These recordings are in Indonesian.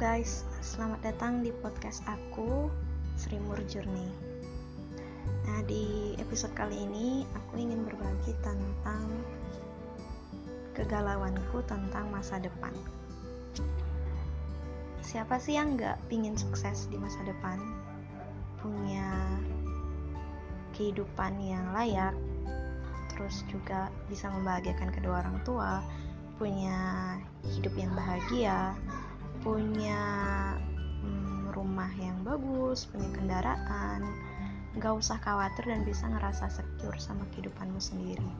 guys, selamat datang di podcast aku, Sri Murjurni. Nah, di episode kali ini aku ingin berbagi tentang kegalauanku tentang masa depan. Siapa sih yang gak pingin sukses di masa depan? Punya kehidupan yang layak, terus juga bisa membahagiakan kedua orang tua, punya hidup yang bahagia, punya hmm, rumah yang bagus, punya kendaraan, gak usah khawatir dan bisa ngerasa secure sama kehidupanmu sendiri.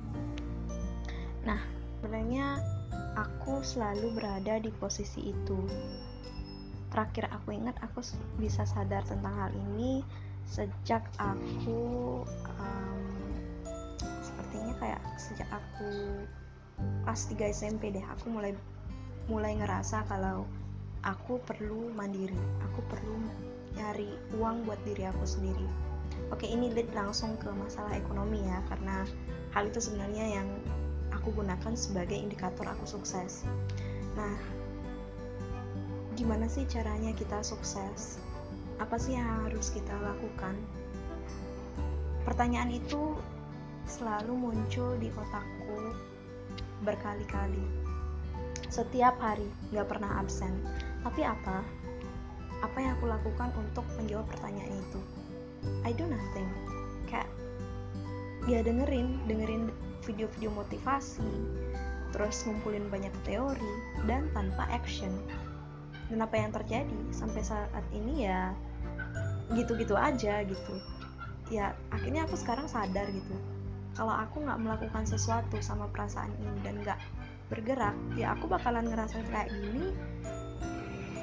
Nah, sebenarnya aku selalu berada di posisi itu. Terakhir aku ingat aku bisa sadar tentang hal ini sejak aku um, sepertinya kayak sejak aku kelas 3 SMP deh aku mulai mulai ngerasa kalau aku perlu mandiri. Aku perlu nyari uang buat diri aku sendiri. Oke ini lead langsung ke masalah ekonomi ya karena hal itu sebenarnya yang aku gunakan sebagai indikator aku sukses. Nah gimana sih caranya kita sukses? Apa sih yang harus kita lakukan? Pertanyaan itu selalu muncul di otakku berkali-kali. Setiap hari gak pernah absen tapi apa? Apa yang aku lakukan untuk menjawab pertanyaan itu? I do nothing. Kayak ya dengerin, dengerin video-video motivasi, terus ngumpulin banyak teori dan tanpa action. Dan apa yang terjadi sampai saat ini ya gitu-gitu aja gitu. Ya akhirnya aku sekarang sadar gitu. Kalau aku nggak melakukan sesuatu sama perasaan ini dan nggak bergerak, ya aku bakalan ngerasa kayak gini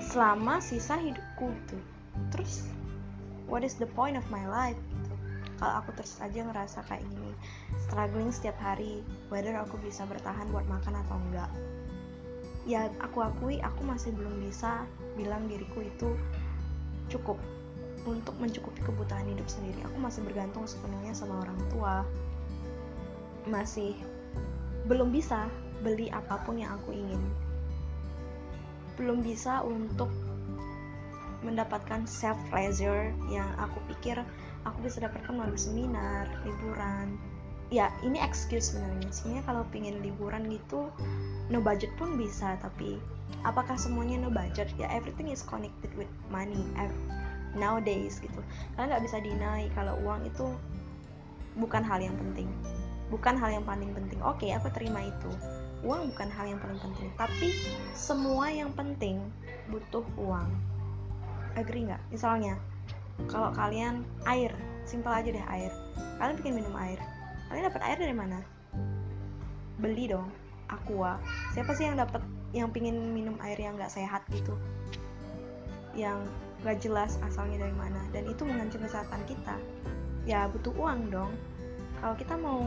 selama sisa hidupku gitu. Terus what is the point of my life gitu? Kalau aku terus aja ngerasa kayak gini struggling setiap hari whether aku bisa bertahan buat makan atau enggak. Ya aku akui aku masih belum bisa bilang diriku itu cukup untuk mencukupi kebutuhan hidup sendiri. Aku masih bergantung sepenuhnya sama orang tua. Masih belum bisa beli apa pun yang aku ingin belum bisa untuk mendapatkan self pleasure yang aku pikir aku bisa dapatkan melalui seminar, liburan. Ya, ini excuse sebenarnya. Sebenarnya kalau pingin liburan gitu, no budget pun bisa, tapi apakah semuanya no budget? Ya, everything is connected with money nowadays gitu. Karena nggak bisa deny kalau uang itu bukan hal yang penting, bukan hal yang paling penting. Oke, aku terima itu uang bukan hal yang paling penting tapi semua yang penting butuh uang. Agree nggak? Misalnya kalau kalian air simpel aja deh air. Kalian bikin minum air. Kalian dapat air dari mana? Beli dong aqua. Siapa sih yang dapat yang pingin minum air yang nggak sehat gitu? Yang gak jelas asalnya dari mana. Dan itu mengancam kesehatan kita. Ya butuh uang dong. Kalau kita mau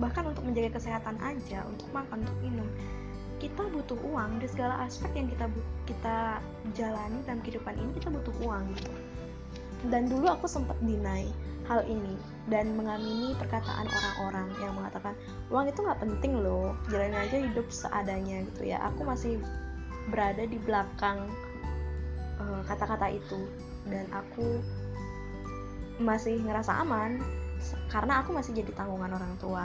bahkan untuk menjaga kesehatan aja untuk makan untuk minum. Kita butuh uang di segala aspek yang kita kita jalani dalam kehidupan ini kita butuh uang. Gitu dan dulu aku sempat deny hal ini dan mengamini perkataan orang-orang yang mengatakan uang itu nggak penting loh jalan aja hidup seadanya gitu ya. Aku masih berada di belakang eh, kata-kata uh, itu. Dan aku masih ngerasa aman karena aku masih jadi tanggungan orang tua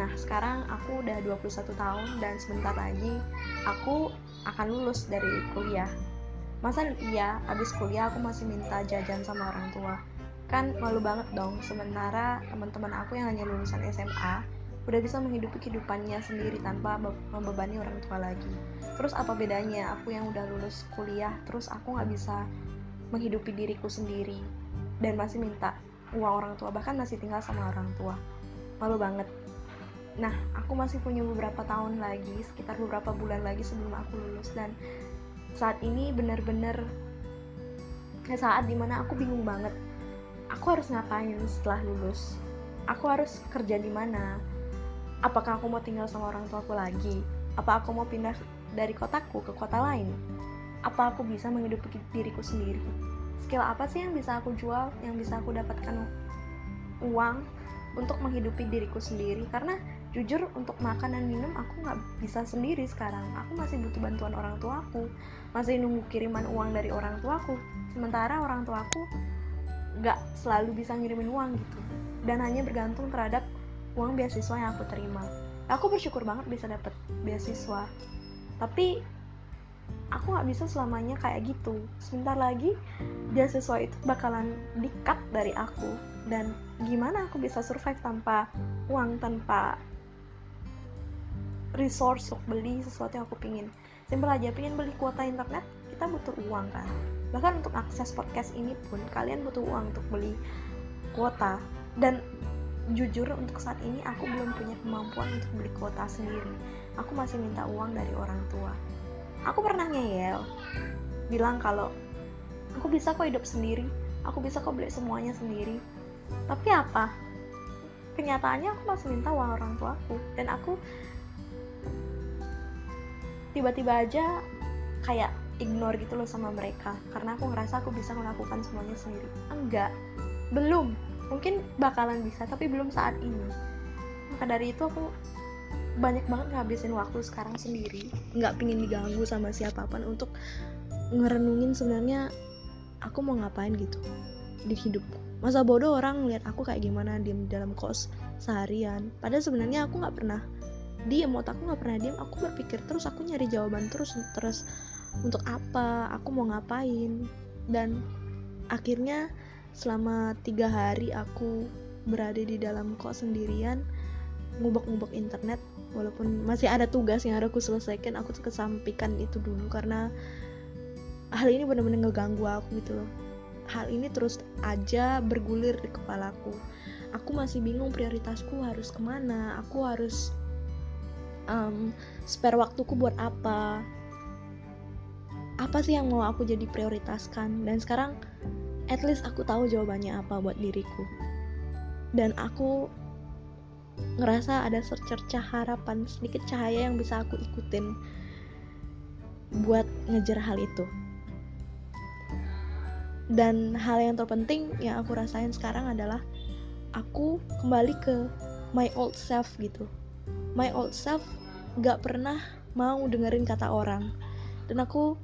nah sekarang aku udah 21 tahun dan sebentar lagi aku akan lulus dari kuliah. Masa iya abis kuliah aku masih minta jajan sama orang tua. Kan malu banget dong sementara teman-teman aku yang hanya lulusan SMA udah bisa menghidupi kehidupannya sendiri tanpa membebani orang tua lagi. Terus apa bedanya aku yang udah lulus kuliah terus aku nggak bisa menghidupi diriku sendiri? Dan masih minta uang orang tua bahkan masih tinggal sama orang tua. Malu banget nah aku masih punya beberapa tahun lagi sekitar beberapa bulan lagi sebelum aku lulus. Dan saat ini benar-benar saat di mana aku bingung banget. Aku harus ngapain setelah lulus? Aku harus kerja di mana? Apakah aku mau tinggal sama orang tuaku lagi? Apa aku mau pindah dari kotaku ke kota lain? Apa aku bisa menghidupi diriku sendiri? Skill apa sih yang bisa aku jual yang bisa aku dapatkan uang untuk menghidupi diriku sendiri? Karena jujur untuk makan dan minum aku nggak bisa sendiri sekarang. Aku masih butuh bantuan orang tua aku masih nunggu kiriman uang dari orang tua aku sementara orang tua aku nggak selalu bisa ngirimin uang gitu. Dan hanya bergantung terhadap uang beasiswa yang aku terima. Aku bersyukur banget bisa dapet beasiswa. Tapi aku nggak bisa selamanya kayak gitu. Sebentar lagi beasiswa itu bakalan dikat dari aku. Dan gimana aku bisa survive tanpa uang tanpa resource untuk beli sesuatu yang aku pingin. Simpel aja pingin beli kuota internet kita butuh uang kan. Bahkan untuk akses podcast ini pun kalian butuh uang untuk beli kuota. Dan jujur untuk saat ini aku belum punya kemampuan untuk beli kuota sendiri. Aku masih minta uang dari orang tua. Aku pernah ngeyel bilang kalau aku bisa kok hidup sendiri aku bisa kok beli semuanya sendiri. Tapi apa? Kenyataannya aku masih minta uang orang tuaku dan aku tiba-tiba aja kayak ignore gitu loh sama mereka. Karena aku ngerasa aku bisa melakukan semuanya sendiri. Enggak. Belum. Mungkin bakalan bisa tapi belum saat ini. Maka dari itu aku banyak banget ngabisin waktu sekarang sendiri. Nggak pingin diganggu sama siapa pun untuk ngerenungin sebenarnya aku mau ngapain gitu di hidupku masa bodoh orang ngeliat aku kayak gimana di dalam kos seharian. Padahal sebenarnya aku nggak pernah diem otakku nggak pernah diem. Aku berpikir terus aku nyari jawaban terus terus. Untuk apa? Aku mau ngapain? Dan akhirnya selama tiga hari aku berada di dalam kos sendirian ngubek-ngubek internet walaupun masih ada tugas yang harus aku selesaikan aku tuh kesampaikan itu dulu. Karena hal ini benar-benar ngeganggu aku gitu loh. Hal ini terus aja bergulir di kepalaku aku masih bingung prioritasku harus ke mana aku harus um, spare waktuku buat apa? Apa sih yang mau aku jadi prioritaskan? Dan sekarang at least aku tahu jawabannya apa buat diriku. Dan aku ngerasa ada secercah harapan sedikit cahaya yang bisa aku ikutin buat ngejar hal itu. Dan hal yang terpenting yang aku rasain sekarang adalah aku kembali ke my old self gitu my old self gak pernah mau dengerin kata orang. Dan aku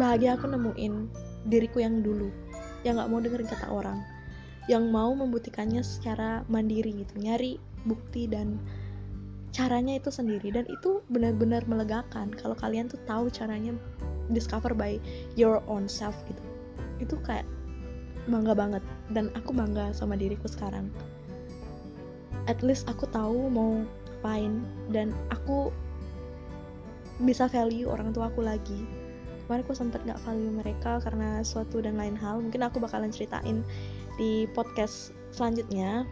bahagia aku nemuin diriku yang dulu yang gak mau dengerin kata orang yang mau membuktikannya secara mandiri gitu nyari bukti dan caranya itu sendiri. Dan itu benar-benar melegakan kalau kalian tuh tahu caranya discover by your own self gitu. Itu kayak bangga banget dan aku bangga sama diriku sekarang. At least aku tahu mau ngapain. Dan aku bisa value orang tua aku lagi. Kemarin aku sempet gak value mereka karena suatu dan lain hal. Mungkin aku bakalan ceritain di podcast selanjutnya.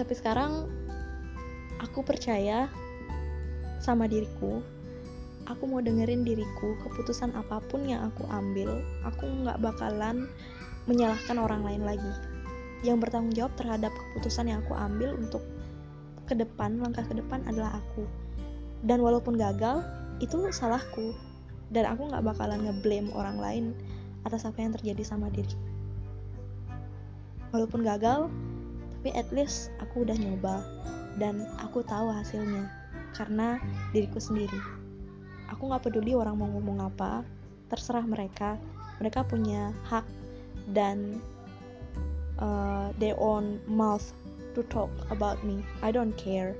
Tapi sekarang aku percaya sama diriku. Aku mau dengerin diriku keputusan apa pun yang aku ambil aku nggak bakalan menyalahkan orang lain lagi yang bertanggung jawab terhadap keputusan yang aku ambil untuk ke depan langkah ke depan adalah aku. Dan walaupun gagal itu salahku. Dan aku nggak bakalan ngeblame orang lain atas apa yang terjadi sama diri. Walaupun gagal tapi at least aku udah nyoba. Dan aku tahu hasilnya karena diriku sendiri. Aku nggak peduli orang mau ngomong apa terserah mereka. Mereka punya hak dan uh, their own mouth to talk about me. I don't care.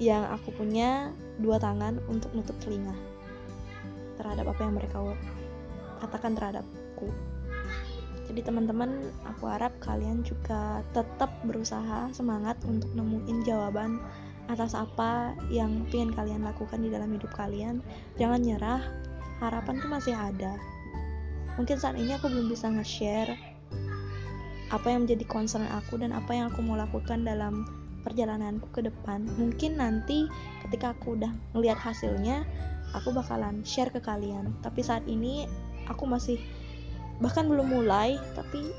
Yang aku punya dua tangan untuk nutup telinga terhadap apa yang mereka katakan terhadapku. Jadi teman-teman, aku harap kalian juga tetap berusaha semangat untuk nemuin jawaban atas apa yang ingin kalian lakukan di dalam hidup kalian. Jangan nyerah, harapan tuh masih ada. Mungkin saat ini aku belum bisa nge-share apa yang menjadi concern aku dan apa yang aku mau lakukan dalam perjalananku ke depan. Mungkin nanti ketika aku udah ngelihat hasilnya aku bakalan share ke kalian. Tapi saat ini aku masih bahkan belum mulai tapi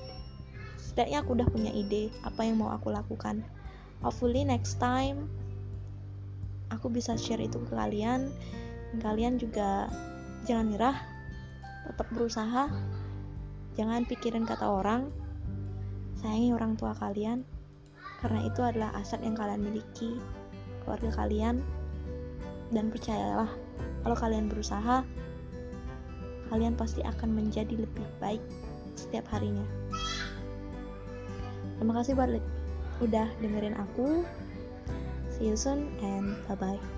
setidaknya aku udah punya ide apa yang mau aku lakukan. Hopefully next time aku bisa share itu ke kalian. Kalian juga jangan nyerah tetap berusaha. Jangan pikirin kata orang sayangi orang tua kalian karena itu adalah aset yang kalian miliki keluarga kalian dan percayalah kalau kalian berusaha kalian pasti akan menjadi lebih baik setiap harinya. Terima kasih buat udah dengerin aku. See you soon and bye bye